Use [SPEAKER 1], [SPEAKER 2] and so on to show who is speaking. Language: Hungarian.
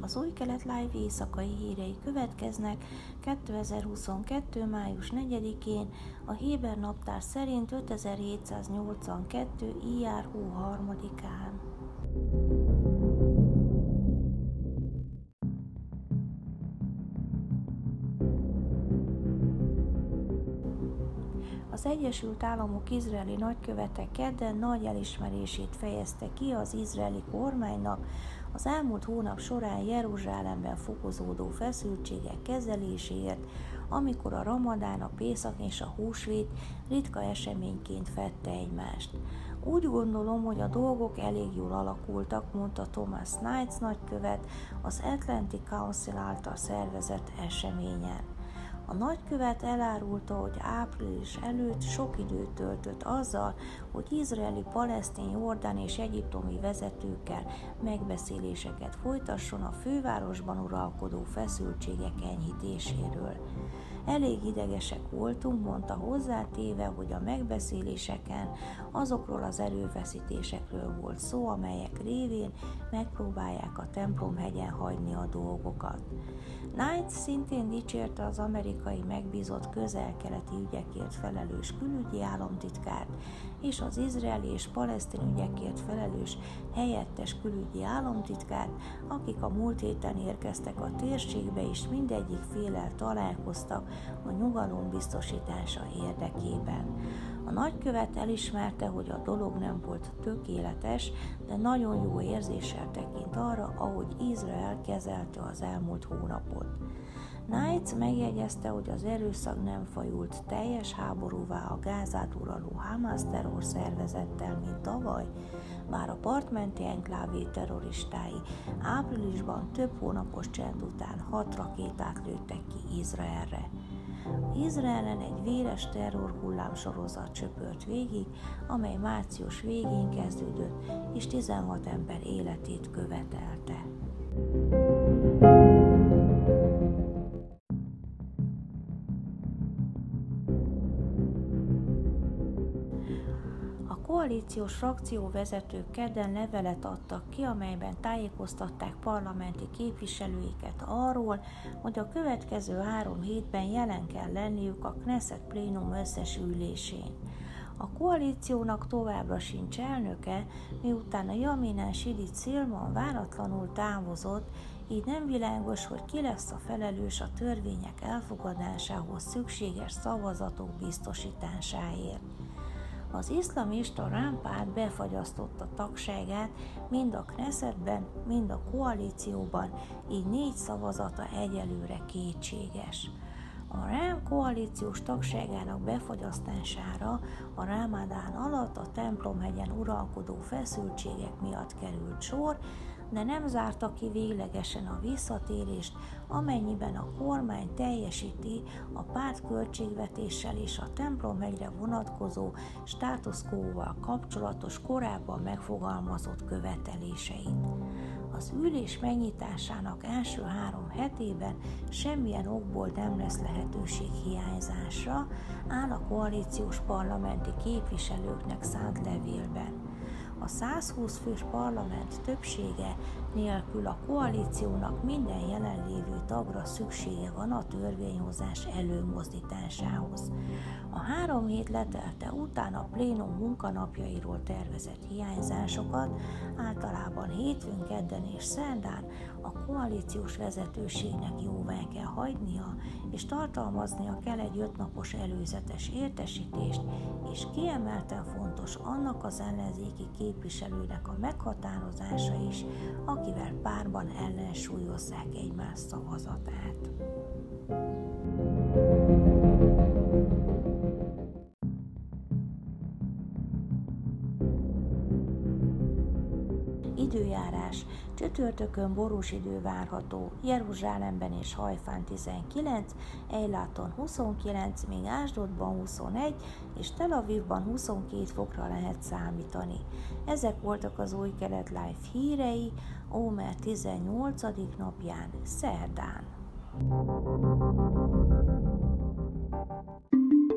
[SPEAKER 1] Az új kelet live éjszakai hírei következnek 2022. május 4-én, a Héber naptár szerint 5782. IR 3-án. Az Egyesült Államok izraeli nagykövete kedden nagy elismerését fejezte ki az izraeli kormánynak az elmúlt hónap során Jeruzsálemben fokozódó feszültségek kezeléséért, amikor a ramadán, a pészak és a húsvét ritka eseményként fette egymást. Úgy gondolom, hogy a dolgok elég jól alakultak, mondta Thomas Knights nagykövet az Atlantic Council által szervezett eseményen. A nagykövet elárulta, hogy április előtt sok időt töltött azzal, hogy izraeli, palesztin, jordán és egyiptomi vezetőkkel megbeszéléseket folytasson a fővárosban uralkodó feszültségek enyhítéséről. Elég idegesek voltunk, mondta hozzátéve, hogy a megbeszéléseken azokról az erőfeszítésekről volt szó, amelyek révén megpróbálják a templomhegyen hagyni a dolgokat. Knight szintén dicsérte az amerikai megbízott közel-keleti ügyekért felelős külügyi államtitkárt és az izraeli és palesztin ügyekért felelős helyettes külügyi államtitkárt, akik a múlt héten érkeztek a térségbe, és mindegyik félel találkoztak a nyugalom biztosítása érdekében. A nagykövet elismerte, hogy a dolog nem volt tökéletes, de nagyon jó érzéssel tekint arra, ahogy Izrael kezelte az elmúlt hónapot. Knights megjegyezte, hogy az erőszak nem fajult teljes háborúvá a Gázát uraló Hamas terror szervezettel, mint tavaly, bár a partmenti enklávé terroristái áprilisban több hónapos csend után hat rakétát lőttek ki Izraelre. Izraelen egy véres terrorhullám sorozat csöpört végig, amely március végén kezdődött, és 16 ember életét követelte. Koalíciós frakcióvezetők kedden levelet adtak ki, amelyben tájékoztatták parlamenti képviselőiket arról, hogy a következő három hétben jelen kell lenniük a Knesset plénum összes ülésén. A koalíciónak továbbra sincs elnöke, miután a Jaminen Sidi Szilman váratlanul távozott, így nem világos, hogy ki lesz a felelős a törvények elfogadásához szükséges szavazatok biztosításáért. Az iszlamista rámpárt befagyasztotta tagságát mind a Knessetben, mind a koalícióban, így négy szavazata egyelőre kétséges. A Rám koalíciós tagságának befagyasztására a Rámadán alatt a templomhegyen uralkodó feszültségek miatt került sor, de nem zárta ki véglegesen a visszatérést, amennyiben a kormány teljesíti a párt költségvetéssel és a templomhegyre vonatkozó státuszkóval kapcsolatos korábban megfogalmazott követeléseit. Az ülés megnyitásának első három hetében semmilyen okból nem lesz lehetőség hiányzásra, áll a koalíciós parlamenti képviselőknek szánt levélben. A 120 fős parlament többsége nélkül a koalíciónak minden jelenlévő tagra szüksége van a törvényhozás előmozdításához. A három hét letelte után a plénum munkanapjairól tervezett hiányzásokat általában hétfőn, kedden és szerdán a koalíciós vezetőségnek jóvá kell hagynia, és tartalmaznia kell egy ötnapos előzetes értesítést, és kiemelten fontos annak az ellenzéki képviselőnek a meghatározása is, akivel párban ellensúlyozzák egymás szavazatát. Időjárás. Csütörtökön borús idő várható, Jeruzsálemben és Hajfán 19, Ejláton 29, még Ásdodban 21 és Tel Avivban 22 fokra lehet számítani. Ezek voltak az új kelet live hírei, Ómer 18. napján, szerdán. thank you